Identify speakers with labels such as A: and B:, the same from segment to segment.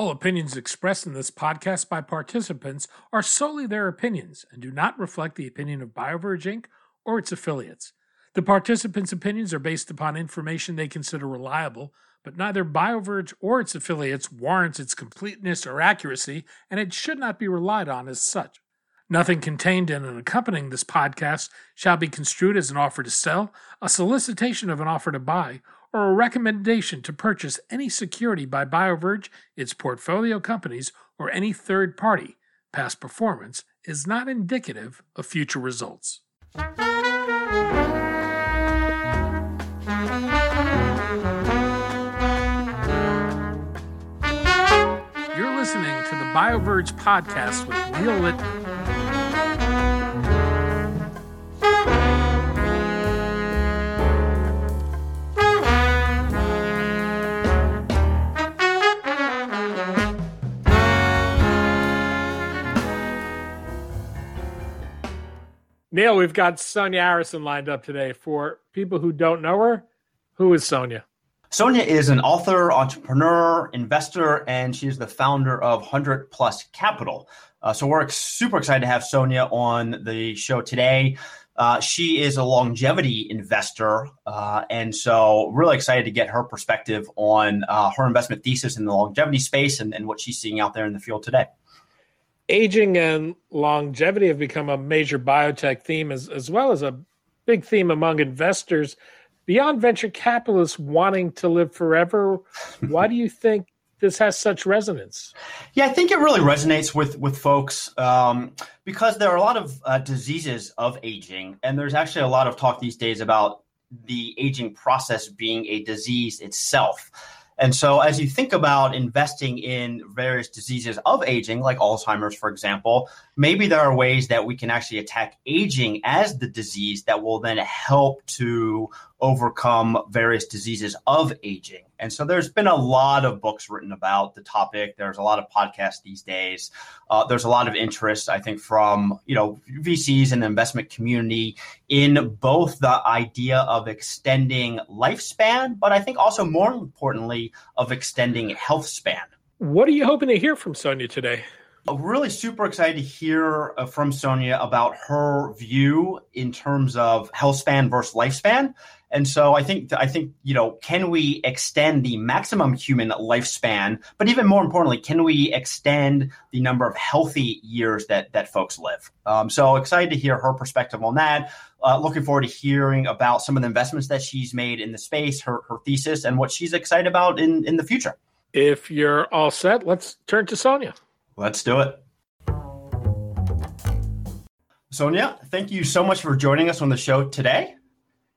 A: All opinions expressed in this podcast by participants are solely their opinions and do not reflect the opinion of BioVerge Inc. or its affiliates. The participants' opinions are based upon information they consider reliable, but neither BioVerge or its affiliates warrants its completeness or accuracy, and it should not be relied on as such. Nothing contained in and accompanying this podcast shall be construed as an offer to sell, a solicitation of an offer to buy, or a recommendation to purchase any security by BioVerge, its portfolio companies, or any third party. Past performance is not indicative of future results. You're listening to the BioVerge podcast with Neil Littman. Neil, we've got Sonia Arrison lined up today. For people who don't know her, who is Sonia?
B: Sonia is an author, entrepreneur, investor, and she is the founder of 100 Plus Capital. Uh, so we're super excited to have Sonia on the show today. Uh, she is a longevity investor, uh, and so really excited to get her perspective on uh, her investment thesis in the longevity space and, and what she's seeing out there in the field today
A: aging and longevity have become a major biotech theme as, as well as a big theme among investors. Beyond venture capitalists wanting to live forever why do you think this has such resonance?
B: Yeah i think it really resonates with with folks um, because there are a lot of uh, diseases of aging and there's actually a lot of talk these days about the aging process being a disease itself and so, as you think about investing in various diseases of aging, like Alzheimer's, for example, maybe there are ways that we can actually attack aging as the disease that will then help to overcome various diseases of aging. And so there's been a lot of books written about the topic. There's a lot of podcasts these days. Uh, there's a lot of interest, I think, from you know VCs and the investment community in both the idea of extending lifespan, but I think also more importantly of extending health span.
A: What are you hoping to hear from Sonia today?
B: I'm really super excited to hear uh, from Sonia about her view in terms of health span versus lifespan and so I think I think you know, can we extend the maximum human lifespan? But even more importantly, can we extend the number of healthy years that that folks live? Um, so excited to hear her perspective on that. Uh, looking forward to hearing about some of the investments that she's made in the space, her her thesis, and what she's excited about in in the future.
A: If you're all set, let's turn to Sonia.
B: Let's do it. Sonia, thank you so much for joining us on the show today.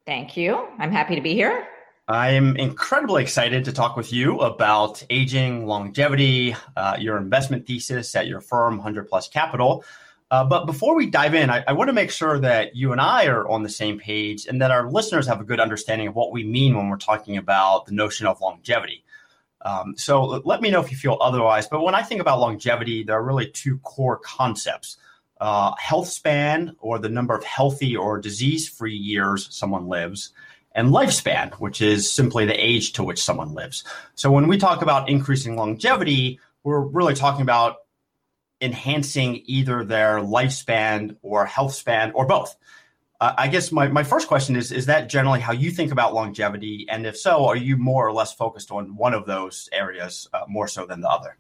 C: Thank you. I'm happy to be here.
B: I am incredibly excited to talk with you about aging, longevity, uh, your investment thesis at your firm, 100 Plus Capital. Uh, but before we dive in, I, I, want to make sure that you and I are on the same page and that our listeners have a good understanding of what we mean when we're talking about the notion of longevity. Um, so let me know if you feel otherwise. But when I think about longevity, there are really two core concepts uh, health span or the number of healthy or disease free years someone lives, and lifespan, which is simply the age to which someone lives. So when we talk about increasing longevity, we're really talking about enhancing either their lifespan or health span or both. Uh, I guess my, my first question is Is that generally how you think about longevity? And if so, are you more or less focused on one of those areas uh, more so than the other?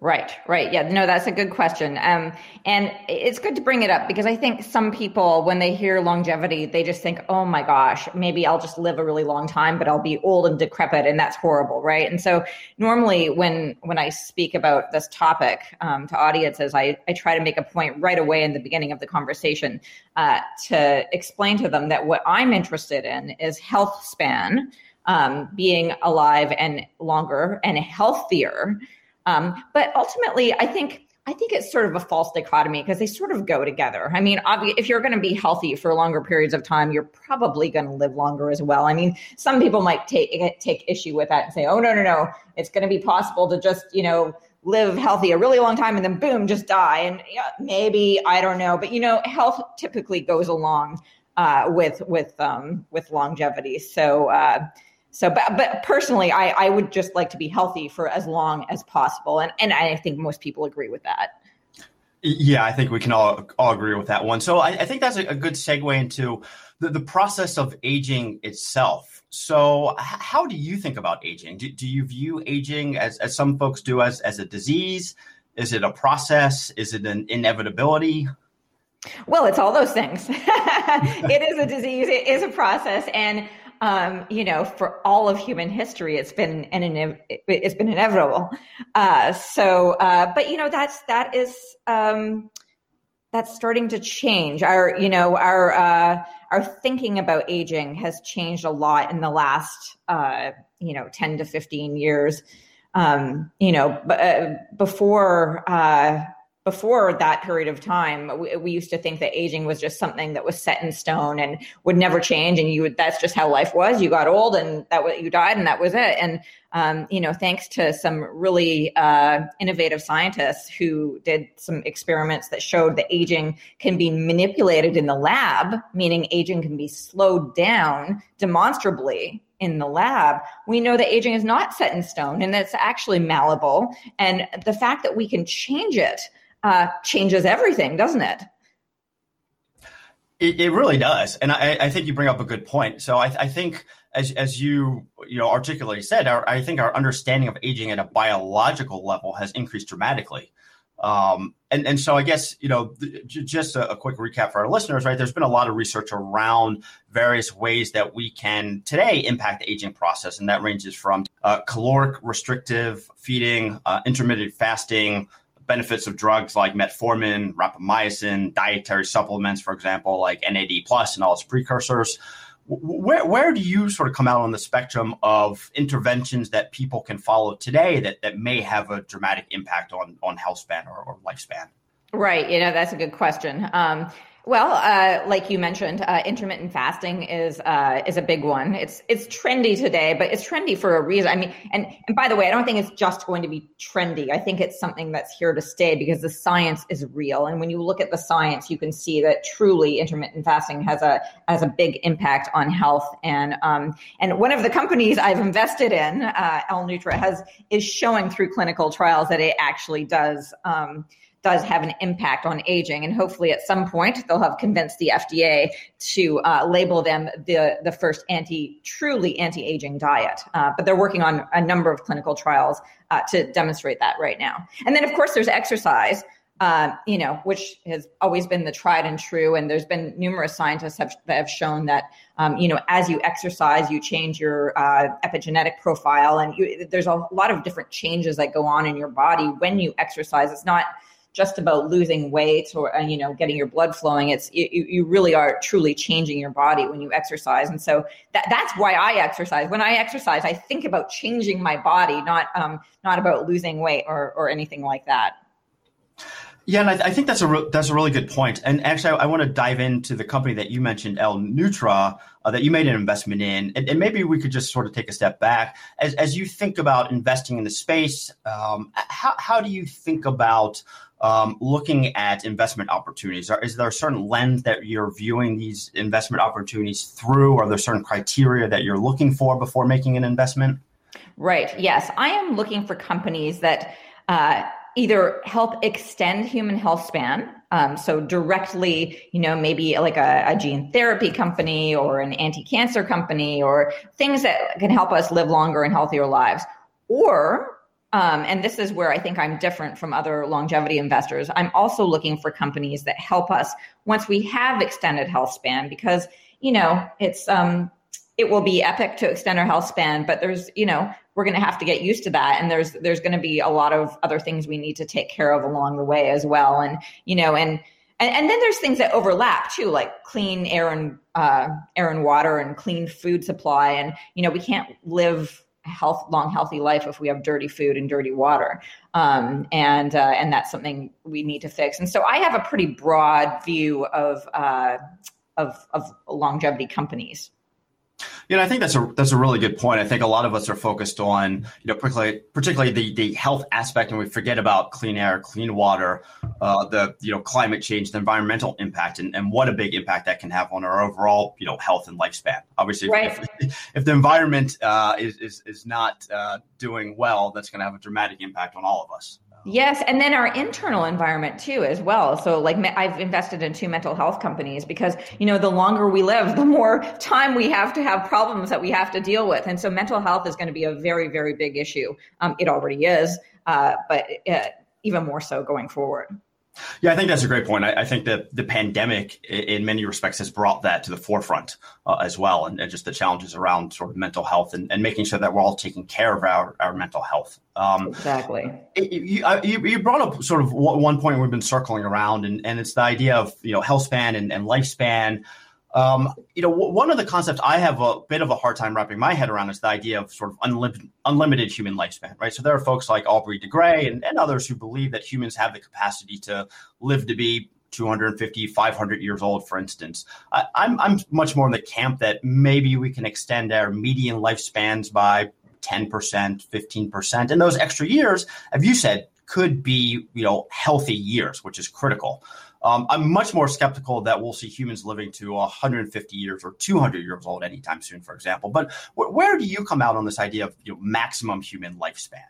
C: Right, right. Yeah, no, that's a good question. Um, and it's good to bring it up because I think some people, when they hear longevity, they just think, oh my gosh, maybe I'll just live a really long time, but I'll be old and decrepit, and that's horrible, right? And so normally when when I speak about this topic um, to audiences, I, I try to make a point right away in the beginning of the conversation uh, to explain to them that what I'm interested in is health span, um, being alive and longer and healthier um, but ultimately, I think I think it's sort of a false dichotomy because they sort of go together. I mean, obviously, if you're going to be healthy for longer periods of time, you're probably going to live longer as well. I mean, some people might take take issue with that and say, "Oh no, no, no, it's going to be possible to just you know live healthy a really long time and then boom, just die." And yeah, maybe I don't know, but you know, health typically goes along uh, with with um, with longevity. So. Uh, so, but but personally, I I would just like to be healthy for as long as possible, and and I think most people agree with that.
B: Yeah, I think we can all all agree with that one. So I, I think that's a, a, good segue into the, the process of aging itself. So h- how do you think about aging? Do, do you view aging as, as some folks do as, as a disease? Is it a process? Is it an inevitability?
C: Well, it's all those things. it is a disease. It is a process, and um, you know, for all of human history, it's been an it's been inevitable. Uh, so, uh, but you know, that's that is um, that's starting to change. Our you know our uh, our thinking about aging has changed a lot in the last uh, you know ten to fifteen years. Um, you know, b- uh, before uh, before that period of time, we, we, used to think that aging was just something that was set in stone and would never change. And you would, that's just how life was. You got old and that was, you died and that was it. And, um, you know, thanks to some really, uh, innovative scientists who did some experiments that showed that aging can be manipulated in the lab, meaning aging can be slowed down demonstrably in the lab, we know that aging is not set in stone and it's actually malleable. And the fact that we can change it uh, changes everything, doesn't it?
B: It, it really does, and I, I, think you bring up a good point. So I, I think, as as you you know articulately said, our, I think our understanding of aging at a biological level has increased dramatically. Um, and and so I guess you know th- just a, a, quick recap for our listeners, right? There's been a lot of research around various ways that we can today impact the aging process, and that ranges from uh, caloric restrictive feeding, uh, intermittent fasting, benefits of drugs like metformin, rapamycin, dietary supplements, for example, like NAD plus and all its precursors. Where, where do you sort of come out on the spectrum of interventions that people can follow today that, that may have a dramatic impact on, on health span or, or lifespan?
C: Right. You know, that's a good question. Um, well, uh, like you mentioned, uh, intermittent fasting is uh, is a big one. It's it's trendy today, but it's trendy for a reason. I mean, and and by the way, I don't think it's just going to be trendy. I think it's something that's here to stay because the science is real. And when you look at the science, you can see that truly intermittent fasting has a has a big impact on health. And um, and one of the companies I've invested in, uh, L Nutra, has is showing through clinical trials that it actually does. Um, does have an impact on aging. And hopefully at some point they'll have convinced the FDA to uh, label them the, the first anti, truly anti-aging diet. Uh, but they're working on a number of clinical trials uh, to demonstrate that right now. And then of course there's exercise. Uh, you know, which has always been the tried and true. And there's been numerous scientists have, that have shown that, um, you know, as you exercise, you change your uh, epigenetic profile, and you, there's a lot of different changes that go on in your body when you exercise. It's not just about losing weight or uh, you know getting your blood flowing it's you, you really are truly changing your body when you exercise and so that, that's why i exercise when i exercise i think about changing my body not um, not about losing weight or, or anything like that
B: yeah, and I, I think that's a re- that's a really good point. And actually, I, I, want to dive into the company that you mentioned, L Nutra, uh, that you made an investment in, and, and, maybe we could just sort of take a step back as as you think about investing in the space. Um, how how do you think about um, looking at investment opportunities? Is there a certain lens that you're viewing these investment opportunities through? Are there certain criteria that you're looking for before making an investment?
C: Right. Yes, I am looking for companies that. Uh, either help extend human health span um, so directly you know maybe like a, a, gene therapy company or an anti-cancer company or things that can help us live longer and healthier lives or um, and this is where I think I'm different from other longevity investors. I'm also looking for companies that help us once we have extended health span because you know it's um, it will be epic to extend our health span, but there's you know we're going to have to get used to that, and there's there's going to be a lot of other things we need to take care of along the way as well, and you know and. And, and then there's things that overlap too, like clean air and uh, air and water, and clean food supply. And you know, we can't live health long healthy life if we have dirty food and dirty water. Um, and uh, and that's something we need to fix. And so i have a pretty broad view of uh, of, of longevity companies
B: You know, I think that's a that's a really good point. I think a lot of us are focused on, you know, particularly particularly the the health aspect, and we forget about clean air, clean water, uh, the you know climate change, the environmental impact, and, and what a big impact that can have on our overall you know health and lifespan. Obviously, right. if, if the environment uh, is, is is not uh, doing well, that's going to have a dramatic impact on all of us.
C: Yes, and then our internal environment too, as well. So, like, I've invested in two mental health companies because you know the longer we live, the more time we have to have problems that we have to deal with, and so mental health is going to be a very, very big issue. Um, it already is, uh, but uh, even more so going forward.
B: Yeah, I think that's a great point. I, I, think that the pandemic, in many respects, has brought that to the forefront uh, as well, and, and, just the challenges around sort of mental health and, and, making sure that we're all taking care of our, our mental health.
C: Um, exactly.
B: It, you, you, you, brought up sort of one point we've been circling around, and, and it's the idea of you know health span and, and lifespan. Um, you know, w- one of the concepts I have a bit of a hard time wrapping my head around is the idea of sort of unlimited, unlimited human lifespan, right? So there are folks like Aubrey de Grey and, and others who believe that humans have the capacity to live to be 250, 500 years old, for instance. I, I'm, I'm much more in the camp that maybe we can extend our median lifespans by 10%, 15%. And those extra years, as you said, could be, you know, healthy years, which is critical. Um, I'm much more skeptical that we'll see humans living to 150 years or 200 years old anytime soon, for example. But where do you come out on this idea of you know, maximum human lifespan?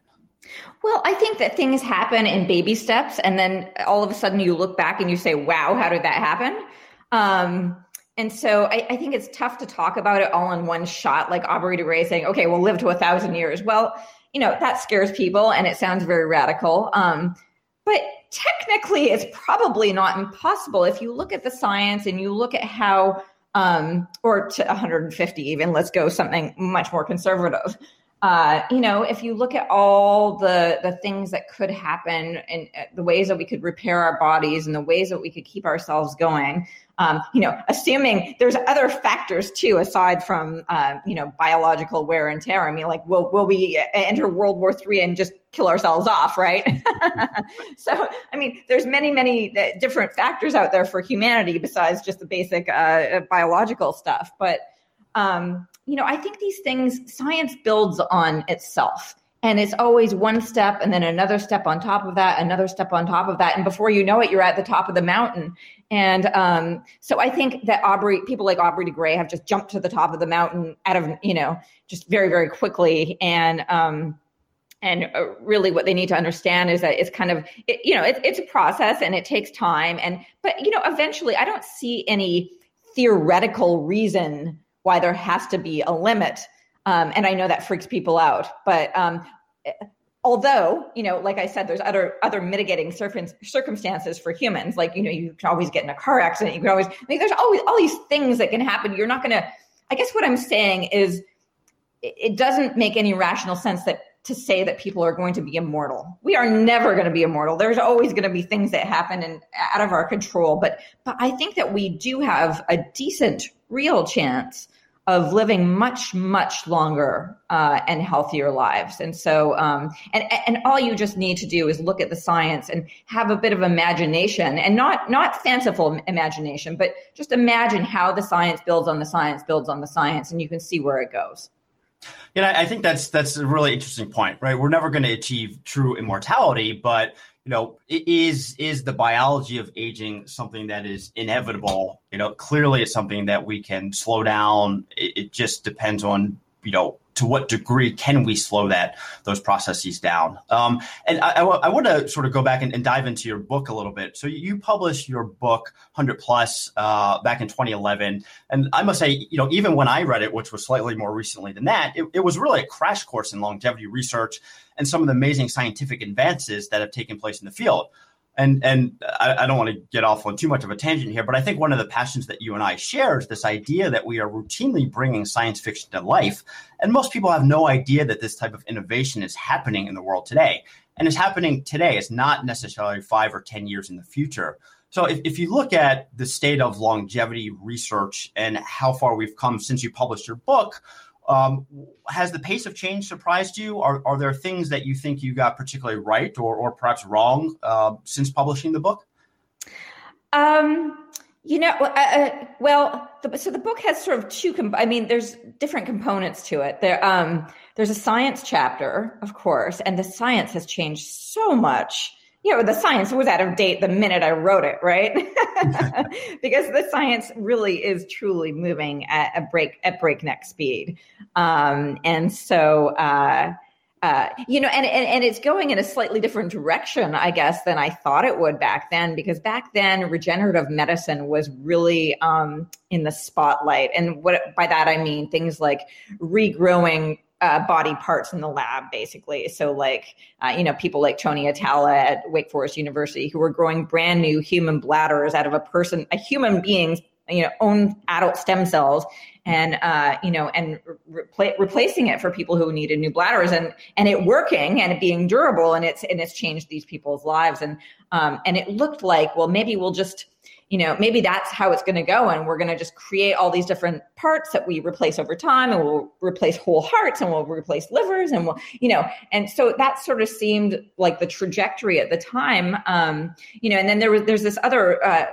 C: Well, I think that things happen in baby steps, and then all of a sudden you look back and you say, "Wow, how did that happen?" Um, and so I, I, think it's tough to talk about it all in one shot, like Aubrey de Grey saying, "Okay, we'll live to a thousand years." Well, you know that scares people, and it sounds very radical. Um, but technically, it's probably not impossible if you look at the science and you look at how, um, or to 150 even, let's go something much more conservative. Uh, you know, if you look at all the the things that could happen and uh, the ways that we could repair our bodies and the ways that we could keep ourselves going, um, you know, assuming there's other factors too aside from uh, you know biological wear and tear. I mean, like will will we enter World War Three and just kill ourselves off, right? so, I mean, there's many many uh, different factors out there for humanity besides just the basic uh, biological stuff. But um, you know, I think these things science builds on itself and it's always one step and then another step on top of that another step on top of that. And before you know it you're at the top of the mountain. And um, so i think that aubrey people like aubrey de grey have just jumped to the top of the mountain out of you know just very very quickly. And um, and uh, really what they need to understand is that it's kind of it, you know it, it's a process and it takes time. And but you know eventually i don't see any theoretical reason why there has to be a limit um, and I know that freaks people out, but um, although you know, like I said, there's other other mitigating circumstances for humans. Like you know, you can always get in a car accident. You can always. Mean, there's always all these things that can happen. You're not going to. I guess what I'm saying is, it doesn't make any rational sense that to say that people are going to be immortal. We are never going to be immortal. There's always going to be things that happen and out of our control. But but I think that we do have a decent, real chance of living much much longer uh, and healthier lives. And so um, and and all you just need to do is look at the science and have a bit of imagination and not not fanciful imagination but just imagine how the science builds on the science builds on the science and you can see where it goes.
B: Yeah i think that's that's a really interesting point right? We're never going to achieve true immortality but you know, is is the biology of aging something that is inevitable? You know, clearly it's something that we can slow down. It, it just depends on you know to what degree can we slow that those processes down? Um, and I, I, I want to sort of go back and, and, dive into your book a little bit. So you published your book 100 plus uh, back in 2011, and I must say, you know, even when I read it, which was slightly more recently than that, it, it was really a crash course in longevity research and some of the amazing scientific advances that have taken place in the field and and I, I, don't want to get off on too much of a tangent here, but I think one of the passions that you and I share is this idea that we are routinely bringing science fiction to life, and most people have no idea that this type of innovation is happening in the world today, and it's happening today. It's not necessarily five or ten years in the future. So if, if you look at the state of longevity research and how far we've come since you published your book, um, has the pace of change surprised you? Are, are there things that you think you got particularly right or, or perhaps wrong uh, since publishing the book?
C: Um, You know, uh, uh, well, the, so the book has sort of two. I mean, there's different components to it. There, um, there's a science chapter, of course, and the science has changed so much. You know, the science was out of date the minute I wrote it, right? because the science really is truly moving at a break at breakneck speed, um, and so. Uh, uh, you know, and, and and it's going in a slightly different direction, I guess, than I thought it would back then, because back then regenerative medicine was really um, in the spotlight, and what by that I mean things like regrowing uh, body parts in the lab, basically. So, like, uh, you know, people like Tony Atala at Wake Forest University who were growing brand new human bladders out of a person, a human being's, you know, own adult stem cells and uh, you know, and re- replacing it for people who needed new bladders, and and it working and it being durable, and it's and it's changed these people's lives, and um, and it looked like well maybe we'll just you know maybe that's how it's going to go and we're going to just create all these different parts that we replace over time and we'll replace whole hearts and we'll replace livers and we'll you know and so that sort of seemed like the trajectory at the time um you know and then there was there's this other uh,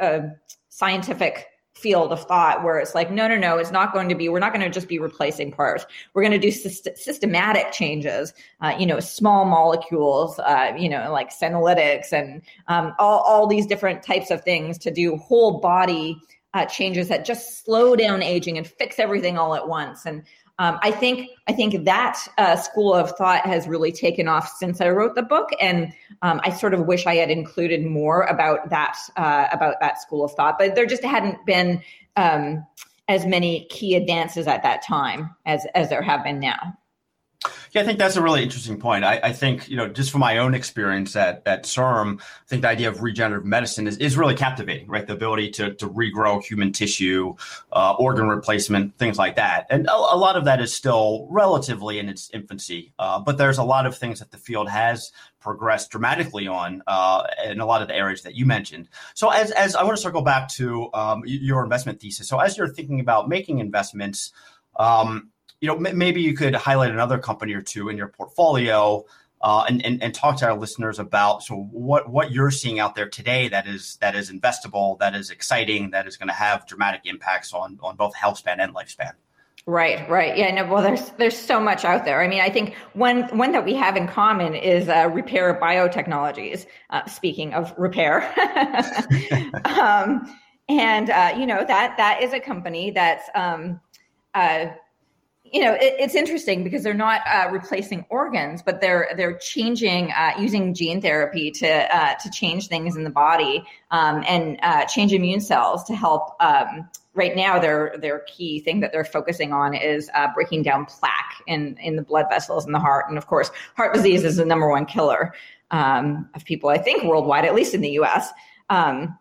C: uh scientific field of thought where it's like no no no it's not going to be we're not going to just be replacing parts. We're going to do syst- systematic changes uh, you know small molecules uh, you know like senolytics and um, all, all these different types of things to do whole body uh, changes that just slow down aging and fix everything all at once. And um, I think I think that uh, school of thought has really taken off since I wrote the book, and um, I sort of wish I had included more about that uh, about that school of thought. But there just hadn't been um, as many key advances at that time as as there have been now.
B: Yeah, I think that's a really interesting point. I, I, think, you know, just from my own experience at, at CIRM, I think the idea of regenerative medicine is, is really captivating, right? The ability to, to regrow human tissue, uh, organ replacement, things like that. And a, a, lot of that is still relatively in its infancy. Uh, but there's a lot of things that the field has progressed dramatically on uh, in a lot of the areas that you mentioned. So as, as I want to circle back to um, your investment thesis. So as you're thinking about making investments, um, you know, m- maybe you could highlight another company or two in your portfolio uh, and, and, and talk to our listeners about so what what you're seeing out there today that is that is investable, that is exciting, that is going to have dramatic impacts on on both health span and lifespan.
C: Right, right. Yeah, no, well, there's there's so much out there. I mean, I think one one that we have in common is uh, Repair Biotechnologies. Uh, speaking of repair, um, and uh, you know that that is a company that's um, uh, you know it, it's interesting because they're not uh, replacing organs but they're they're changing uh, using gene therapy to uh, to change things in the body um, and uh, change immune cells to help um, right now their their key thing that they're focusing on is uh, breaking down plaque in in the blood vessels in the heart and of course heart disease is the number one killer um, of people i think worldwide at least in the us um,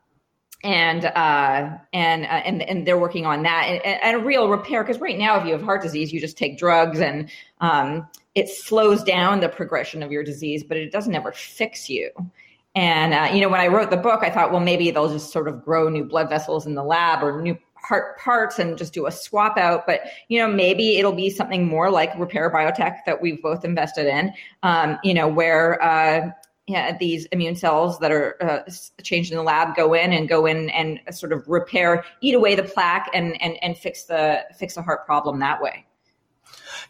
C: and uh, and uh, and and they're working on that and, and a real repair because right now if you have heart disease you just take drugs and um, it slows down the progression of your disease but it doesn't ever fix you. And uh, you know when i wrote the book i thought well maybe they'll just sort of grow new blood vessels in the lab or new heart parts and just do a swap out but you know maybe it'll be something more like repair Biotech that we've both invested in um, you know where uh, yeah, these immune cells that are uh, changed in the lab go in and go in and sort of repair, eat away the plaque, and and and fix the fix the heart problem that way.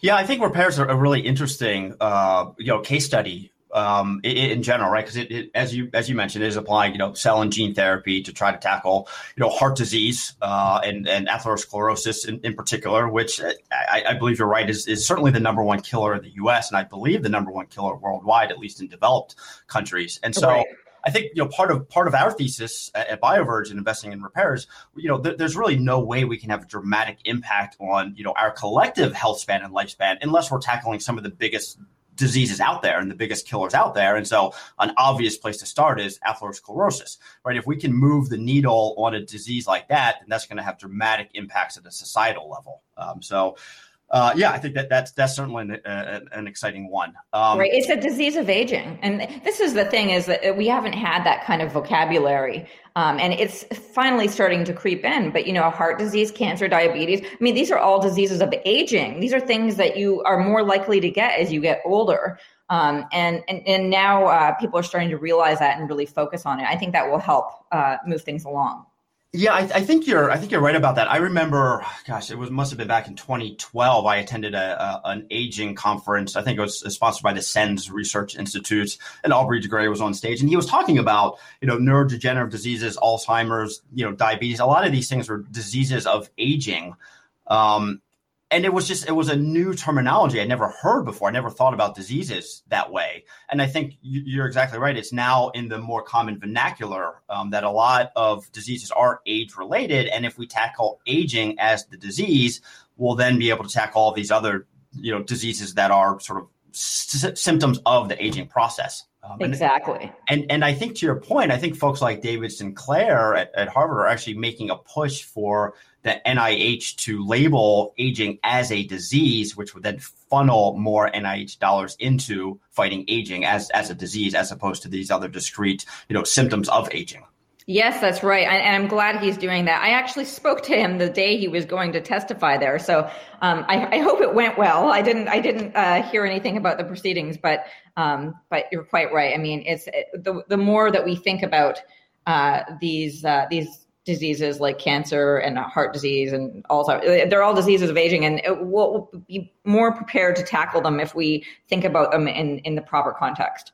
B: Yeah, I think repairs are a really interesting, uh, you know, case study um, in, in, general, right? Because it, it, as you as you mentioned, it is applying you know cell and gene therapy to try to tackle you know heart disease uh, and and atherosclerosis in, in particular, which I, I, believe you're right is is certainly the number one killer in the U.S. and I believe the number one killer worldwide, at least in developed countries. And so. Right. I think you know part of part of our thesis at, at BioVerge and investing in repairs, you know, th- there's really no way we can have a dramatic impact on you know our collective health span and lifespan unless we're tackling some of the biggest diseases out there and the biggest killers out there. And so, an obvious place to start is atherosclerosis, right? If we can move the needle on a disease like that, then that's going to have dramatic impacts at a societal level. Um, so, uh, yeah, I think that that's that's certainly an, uh, an exciting one.
C: Um, right, it's a disease of aging, and this is the thing is that we haven't had that kind of vocabulary, um, and it's finally starting to creep in. But you know, heart disease, cancer, diabetes. I mean, these are all diseases of aging. These are things that you are more likely to get as you get older. Um, and, and and now uh, people are starting to realize that and really focus on it. I think that will help uh, move things along.
B: Yeah, I, I, think you're. I think you're right about that. I remember, gosh, it was must have been back in 2012. I attended a, a an aging conference. I think it was sponsored by the SENS Research Institute, and Aubrey de Grey was on stage, and he was talking about you know neurodegenerative diseases, Alzheimer's, you know, diabetes. A lot of these things were diseases of aging. Um, and it was just it was a new terminology i never heard before. I never thought about diseases that way. And i think you're exactly right. It's now in the more common vernacular um, that a lot of diseases are age related. And if we tackle aging as the disease we'll then be able to tackle all these other you know diseases that are sort of s- symptoms of the aging process.
C: Um, exactly.
B: And, and, and I think to your point, I think folks like David Sinclair at, at Harvard are actually making a push for the NIH to label aging as a disease, which would then funnel more NIH dollars into fighting aging as as a disease, as opposed to these other discrete, you know, symptoms of aging.
C: Yes, that's right. And I'm glad he's doing that. I actually spoke to him the day he was going to testify there. So um, I, I, hope it went well. I didn't, I didn't uh, hear anything about the proceedings, but, um, but you're quite right. I mean, it's it, the, the more that we think about uh, these, uh, these diseases like cancer and heart disease and Alzheimer's. They're all diseases of aging, and we'll be more prepared to tackle them if we think about them in, in the proper context.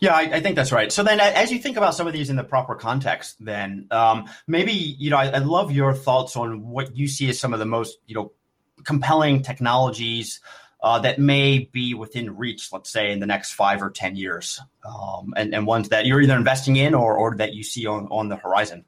B: Yeah, I, I, think that's right. So then, as you think about some of these in the proper context, then um, maybe you know I, I love your thoughts on what you see as some of the most you know compelling technologies uh, that may be within reach, let's say, in the next five or ten years, um, and, and ones that you're either investing in or, or that you see on, on the horizon.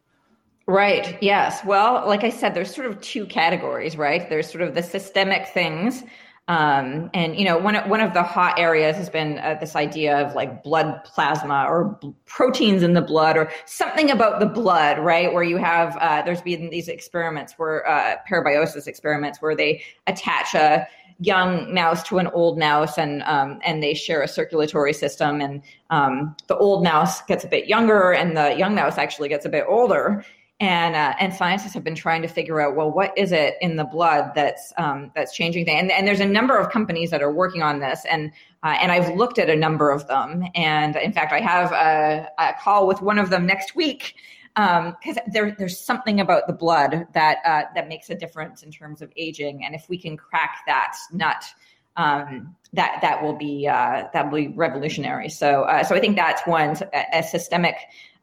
C: Right. Yes. Well, like I said, there's sort of two categories, right? There's sort of the systemic things. Um, and you know, one one of the hot areas has been uh, this idea of like blood plasma or b- proteins in the blood or something about the blood, right? Where you have uh, there's been these experiments where uh, parabiosis experiments where they attach a young mouse to an old mouse and um, and they share a circulatory system and um, the old mouse gets a bit younger and the young mouse actually gets a bit older and uh, and scientists have been trying to figure out well what is it in the blood that's um, that's changing things? And, and there's a number of companies that are working on this and uh, and I've looked at a number of them. And in fact I have a, a call with one of them next week because um, there, there's something about the blood that uh, that makes a difference in terms of aging. And if we can crack that nut um, that that will be uh, that will be revolutionary. So uh, so I think that's one a, a systemic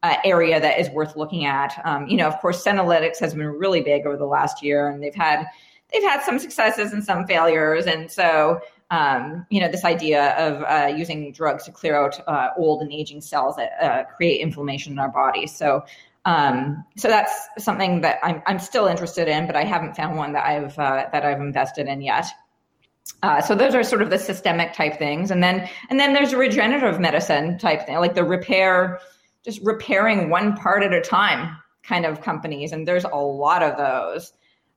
C: uh, area that is worth looking at. Um, you know, of course, Senolytics has been really big over the last year, and they've had they've had some successes and some failures, and so. Um, you know, this idea of uh, using drugs to clear out uh, old and aging cells that uh, create inflammation in our body. So, um, so that's something that I'm, I'm still interested in, but I haven't found one that I've uh, that I've invested in yet. Uh, so those are sort of the systemic type things, and then and then there's regenerative medicine type thing, like the repair just repairing one part at a time kind of companies, and there's a lot of those.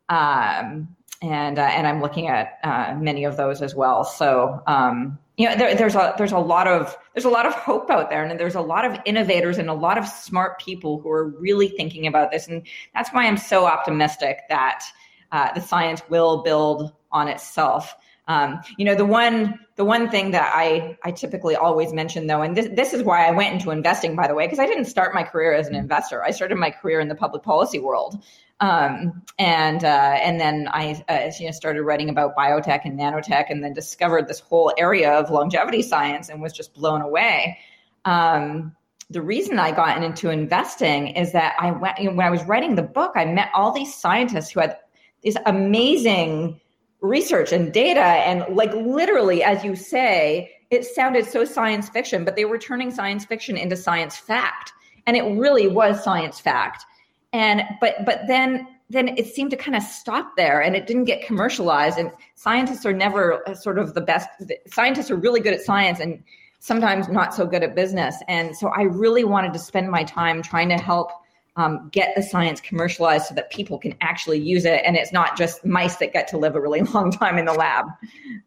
C: Um, and uh, and I'm looking at uh, many of those as well. So um, you know, there, there's a there's a lot of there's a lot of hope out there, and there's a lot of innovators and a lot of smart people who are really thinking about this, and that's why I'm so optimistic that uh, the science will build on itself. Um, you know, the one the one thing that I I typically always mention though, and this this is why I went into investing, by the way, because I didn't start my career as an investor. I started my career in the public policy world, um, and uh, and then I uh, you know started writing about biotech and nanotech, and then discovered this whole area of longevity science, and was just blown away. Um, the reason I got into investing is that I went you know, when I was writing the book, I met all these scientists who had these amazing research and data and like literally as you say it sounded so science fiction but they were turning science fiction into science fact and it really was science fact. And but but then then it seemed to kind of stop there and it didn't get commercialized and scientists are never uh, sort of the best scientists are really good at science and sometimes not so good at business. And so i really wanted to spend my time trying to help um, get the science commercialized so that people can actually use it and it's not just mice that get to live a really long time in the lab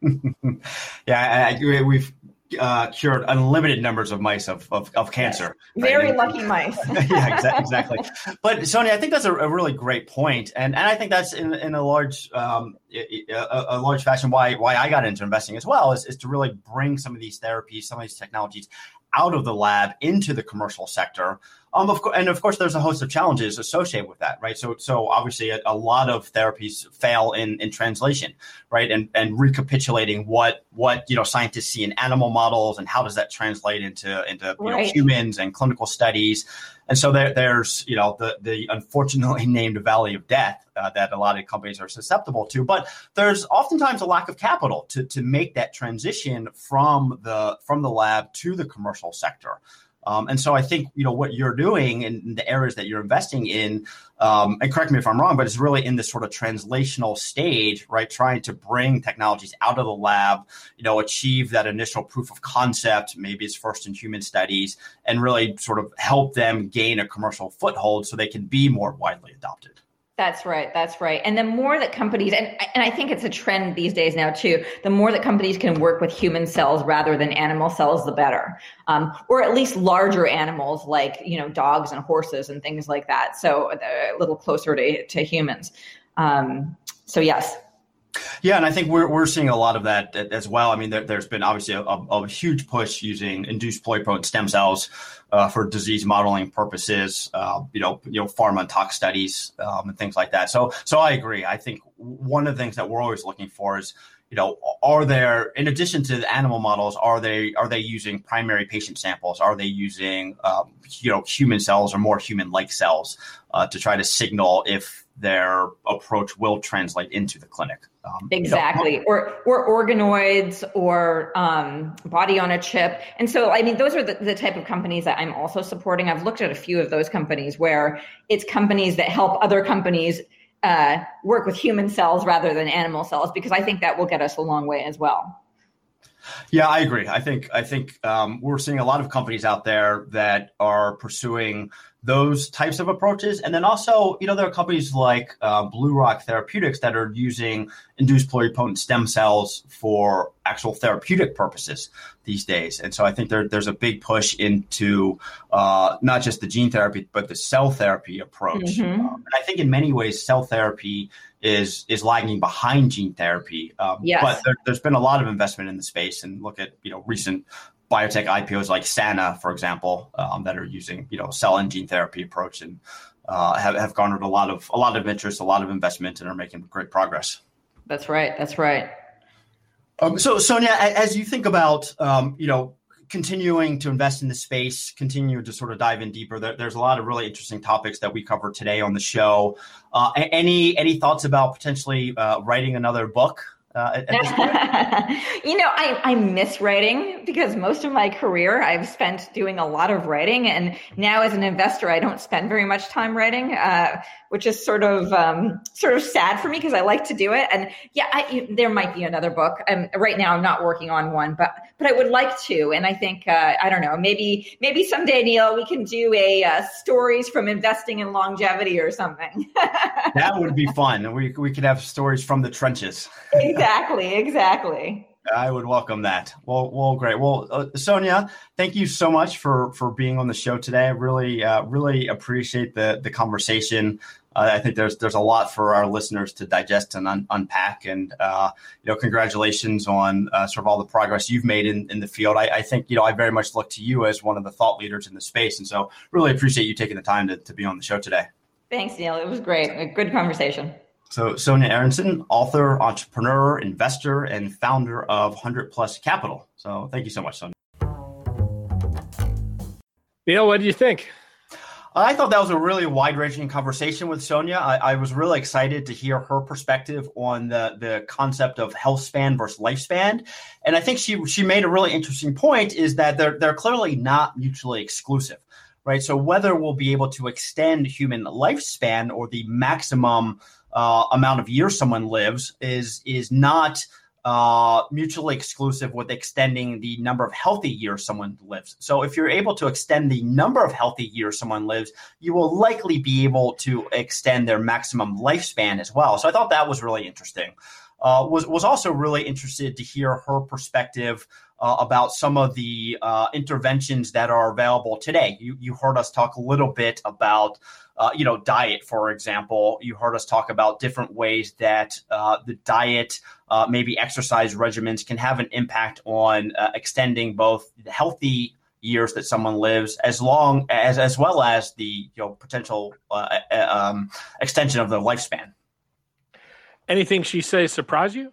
B: yeah I, I, we've uh, cured unlimited numbers of mice of, of, of cancer.
C: Very right? lucky mice.
B: yeah, exa- exactly. But Sonia, I think that's a, a, really great point, and and I think that's in, in a large um, a, a, large fashion why why I got into investing as well is, is to really bring some of these therapies, some of these technologies out of the lab into the commercial sector Um, of course, and of course, there's a host of challenges associated with that, right? So, so obviously, a, a, lot of therapies fail in in translation, right? And and recapitulating what what you know scientists see in animal models and how does that translate into into you right. know, humans and clinical studies. And so there, there's you know the the unfortunately named Valley of Death uh, that a lot of companies are susceptible to, but there's oftentimes a lack of capital to to make that transition from the from the lab to the commercial sector. Um, and so I think you know what you're doing in the areas that you're investing in, um, and correct me if I'm wrong, but it's really in this sort of translational stage, right? Trying to bring technologies out of the lab, you know, achieve that initial proof of concept, maybe it's first in human studies, and really sort of help them gain a commercial foothold so they can be more widely adopted.
C: That's right. That's right. And the more that companies, and, and I think it's a trend these days now too, the more that companies can work with human cells rather than animal cells, the better. Um, or at least larger animals like, you know, dogs and horses and things like that. So uh, a little closer to, to humans. Um, so yes,
B: yeah, and I think we're, we're seeing a lot of that as well. I mean, there, has been obviously a, a, huge push using induced pluripotent stem cells uh, for disease modeling purposes, uh, you know, you know, pharma and tox studies um, and things like that. So, so I agree. I think one of the things that we're always looking for is, you know, are there, in addition to the animal models, are they are they using primary patient samples? Are they using, um, you know, human cells or more human-like cells uh, to try to signal if their approach will translate into the clinic?
C: Um, exactly, you know, or or organoids or um, body on a chip. And so, I mean, those are the, the type of companies that I'm also supporting. I've looked at a few of those companies where it's companies that help other companies uh, work with human cells rather than animal cells, because I think that will get us a long way as well.
B: Yeah, I agree. I think I think um, we're seeing a lot of companies out there that are pursuing those types of approaches. And then also, you know, there are companies like uh, BlueRock Therapeutics that are using induced pluripotent stem cells for actual therapeutic purposes these days. And so I think there, there's a big push into uh, not just the gene therapy, but the cell therapy approach. Mm-hmm. Um, and I think in many ways, cell therapy is is lagging behind gene therapy. Um, yes. But there, has been a lot of investment in the space, and look at you know recent biotech IPOs like Sana, for example, um, that are using you know cell and gene therapy approach and uh, have, have garnered a lot of a lot of interest, a lot of investment, and are making great progress.
C: That's right. That's right.
B: Um, so, Sonia, as you think about um, you know continuing to invest in the space, continue to sort of dive in deeper. There, there's a lot of really interesting topics that we cover today on the show. Uh, any any thoughts about potentially uh, writing another book? Uh,
C: you know, I, I miss writing because most of my career I've spent doing a lot of writing. And now as an investor, I don't spend very much time writing, uh, which is sort of um, sort of sad for me because I like to do it. And yeah, I, there might be another book. Um, right now, I'm not working on one, but but I would like to. And I think uh, I don't know, maybe maybe someday, Neil, we can do a uh, stories from investing in longevity or something.
B: that would be fun. We we could have stories from the trenches.
C: exactly, exactly. Exactly.
B: I would welcome that. Well, well, great. Well, uh, Sonia, thank you so much for for being on the show today. I really, uh, really appreciate the the conversation. Uh, I think there's there's a lot for our listeners to digest and un- unpack. And uh, you know, congratulations on uh, sort of all the progress you've made in, in the field. I, I, think you know I very much look to you as one of the thought leaders in the space, and so really appreciate you taking the time to, to be on the show today.
C: Thanks, Neil. It was great. A good conversation.
B: So, Sonia Arrison, author, entrepreneur, investor, and founder of 100 Plus Capital. So, thank you so much, Sonia.
A: Neil, what do you think?
B: I thought that was a really wide ranging conversation with Sonia. I, I, was really excited to hear her perspective on the, the concept of health span versus lifespan. And I think she, she made a really interesting point is that they're, they're clearly not mutually exclusive, right? So whether we'll be able to extend human lifespan or the maximum uh, amount of years someone lives is is not uh, mutually exclusive with extending the number of healthy years someone lives. So, if you're able to extend the number of healthy years someone lives, you will likely be able to extend their maximum lifespan as well. So, I thought that was really interesting. Uh, was was also really interested to hear her perspective uh, about some of the uh, interventions that are available today. You you heard us talk a little bit about uh, you know, diet, for example. You heard us talk about different ways that uh, the diet, uh, maybe exercise regimens, can have an impact on uh, extending both the healthy years that someone lives, as long as as well as the you know potential uh, uh um, extension of their lifespan.
A: Anything she says surprise you?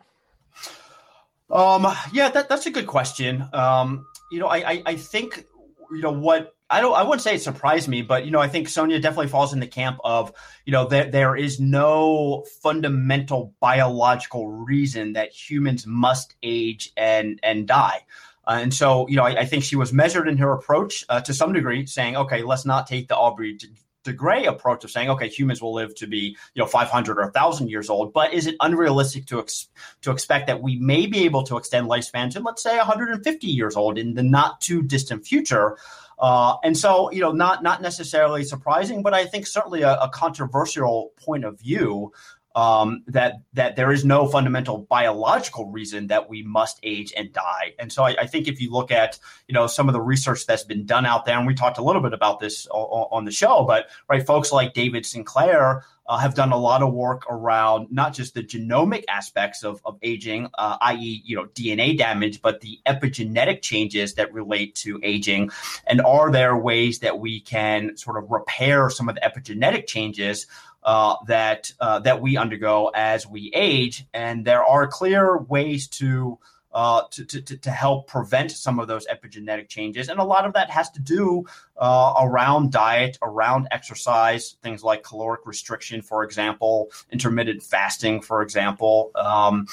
B: Um, yeah, that, that's a good question. Um, you know, I, I, I think you know what I don't I wouldn't say it surprised me, but you know, I think Sonia definitely falls in the camp of, you know, there there is no fundamental biological reason that humans must age and and die. Uh, and so, you know, I, I, think she was measured in her approach uh, to some degree, saying, okay, let's not take the Aubrey de, de Grey approach of saying, okay, humans will live to be, you know, 500 or 1,000 years old. But is it unrealistic to ex- to expect that we may be able to extend lifespan to, let's say, 150 years old in the not too distant future? Uh, and so, you know, not not necessarily surprising, but I think certainly a, a controversial point of view um, that that there is no fundamental biological reason that we must age and die. And so I, I, think if you look at you know some of the research that's been done out there, and we talked a little bit about this on, on the show, but right, folks like David Sinclair uh, have done a lot of work around not just the genomic aspects of, of aging, uh, i.e., you know, DNA damage, but the epigenetic changes that relate to aging. And are there ways that we can sort of repair some of the epigenetic changes uh, that uh, that we undergo as we age, and there are clear ways to, uh, to, to, to help prevent some of those epigenetic changes, and a lot of that has to do uh, around diet, around exercise, things like caloric restriction, for example, intermittent fasting, for example. Um,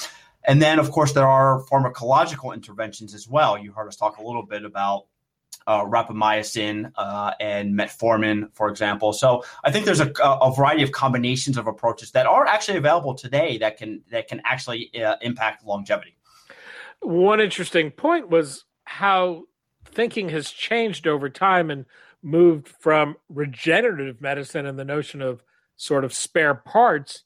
B: and then, of course, there are pharmacological interventions as well. You heard us talk a little bit about uh, rapamycin uh, and metformin, for example. So I think there's a, a, variety of combinations of approaches that are actually available today that can that can actually uh, impact longevity.
A: One interesting point was how thinking has changed over time and moved from regenerative medicine and the notion of sort of spare parts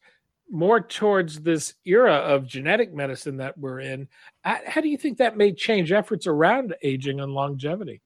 A: more towards this era of genetic medicine that we're in. How do you think that may change efforts around aging and longevity?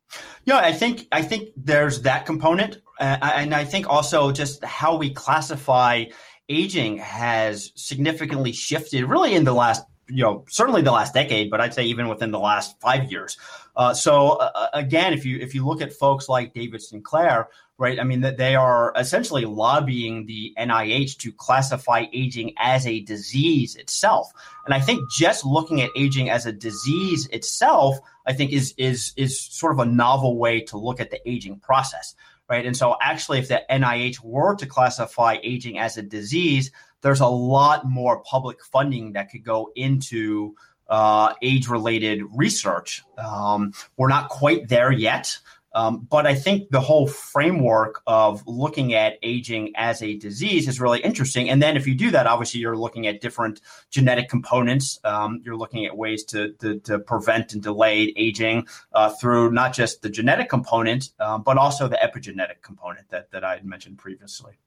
B: Yeah, I think I think there's that component, uh, and I think also just how we classify aging has significantly shifted, really in the last you know certainly the last decade, but I'd say even within the last five years. Uh, so uh, uh again, if you if you look at folks like David Sinclair, right? I mean that they are essentially lobbying the NIH to classify aging as a disease itself, and I think just looking at aging as a disease itself, I think is is is sort of a novel way to look at the aging process right? And so, actually, if the NIH were to classify aging as a disease, there's a lot more public funding that could go into uh, age related research. Um, we're not quite there yet. Um, but I think the whole framework of looking at aging as a disease is really interesting. And then if you do that, obviously you're looking at different genetic components. Um, you're looking at ways to, to, to prevent and delay aging uh, through not just the genetic component, um, but also the epigenetic component that, that I had mentioned previously.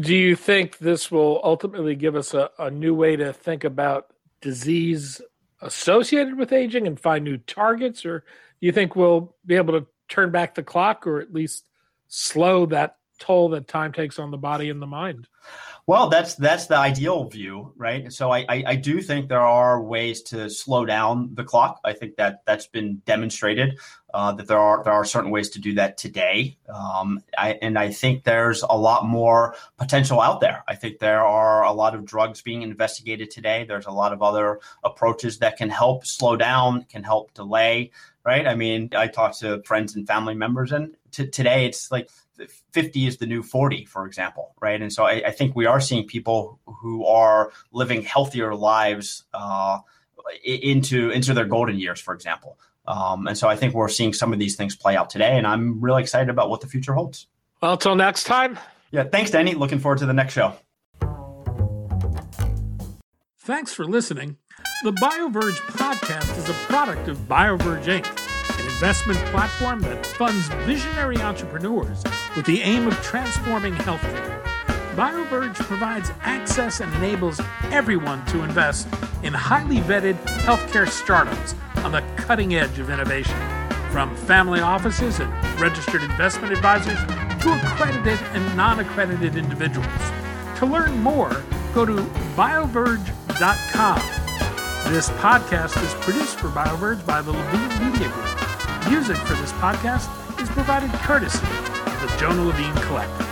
A: Do you think this will ultimately give us a, a new way to think about disease associated with aging and find new targets? Or do you think we'll be able to turn back the clock or at least slow that toll that time takes on the body and the mind?
B: Well, that's that's the ideal view, right? So I, I, I, do think there are ways to slow down the clock. I think that that's been demonstrated uh, that there are there are certain ways to do that today, um, I, and I think there's a lot more potential out there. I think there are a lot of drugs being investigated today. There's a lot of other approaches that can help slow down, can help delay. Right? I mean, I talk to friends and family members, and t- today it's like 50 is the new 40, for example, right? And so I, I think we are seeing people who are living healthier lives uh, into into their golden years, for example. Um, and so I think we're seeing some of these things play out today, and I'm really excited about what the future holds.
A: Well, until next time.
B: Yeah, thanks, Danny. Looking forward to the next show.
A: Thanks for listening. The BioVerge podcast is a product of BioVerge Inc an investment platform that funds visionary entrepreneurs with the aim of transforming healthcare. BioVerge provides access and enables everyone to invest in highly vetted healthcare startups on the cutting edge of innovation. From family offices and registered investment advisors to accredited and non accredited individuals. To learn more, go to bioverge.com. This podcast is produced for BioVerge by the Levine Media Group. Music for this podcast is provided courtesy the Jonah Levine Collective.